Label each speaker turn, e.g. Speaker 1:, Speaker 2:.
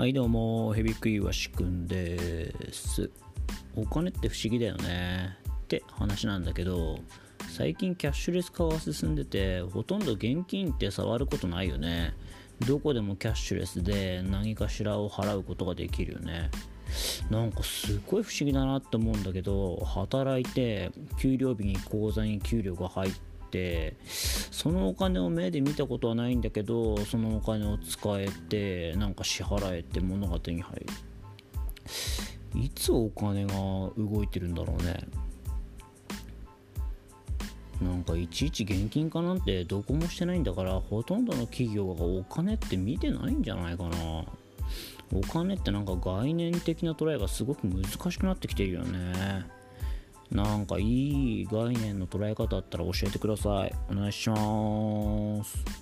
Speaker 1: はいどうもヘビクイワシくんです。お金って不思議だよね。って話なんだけど最近キャッシュレス化が進んでてほとんど現金って触ることないよね。どこでもキャッシュレスで何かしらを払うことができるよね。なんかすごい不思議だなって思うんだけど働いて給料日に口座に給料が入ってそのお金を目で見たことはないんだけどそのお金を使えてなんか支払えて物が手に入る。いつお金が動いてるんだろうね。なんかいちいち現金化なんてどこもしてないんだからほとんどの企業がお金って見てないんじゃないかな。お金ってなんか概念的な捉えがすごく難しくなってきてるよね。なんかいい概念の捉え方あったら教えてください。お願いします。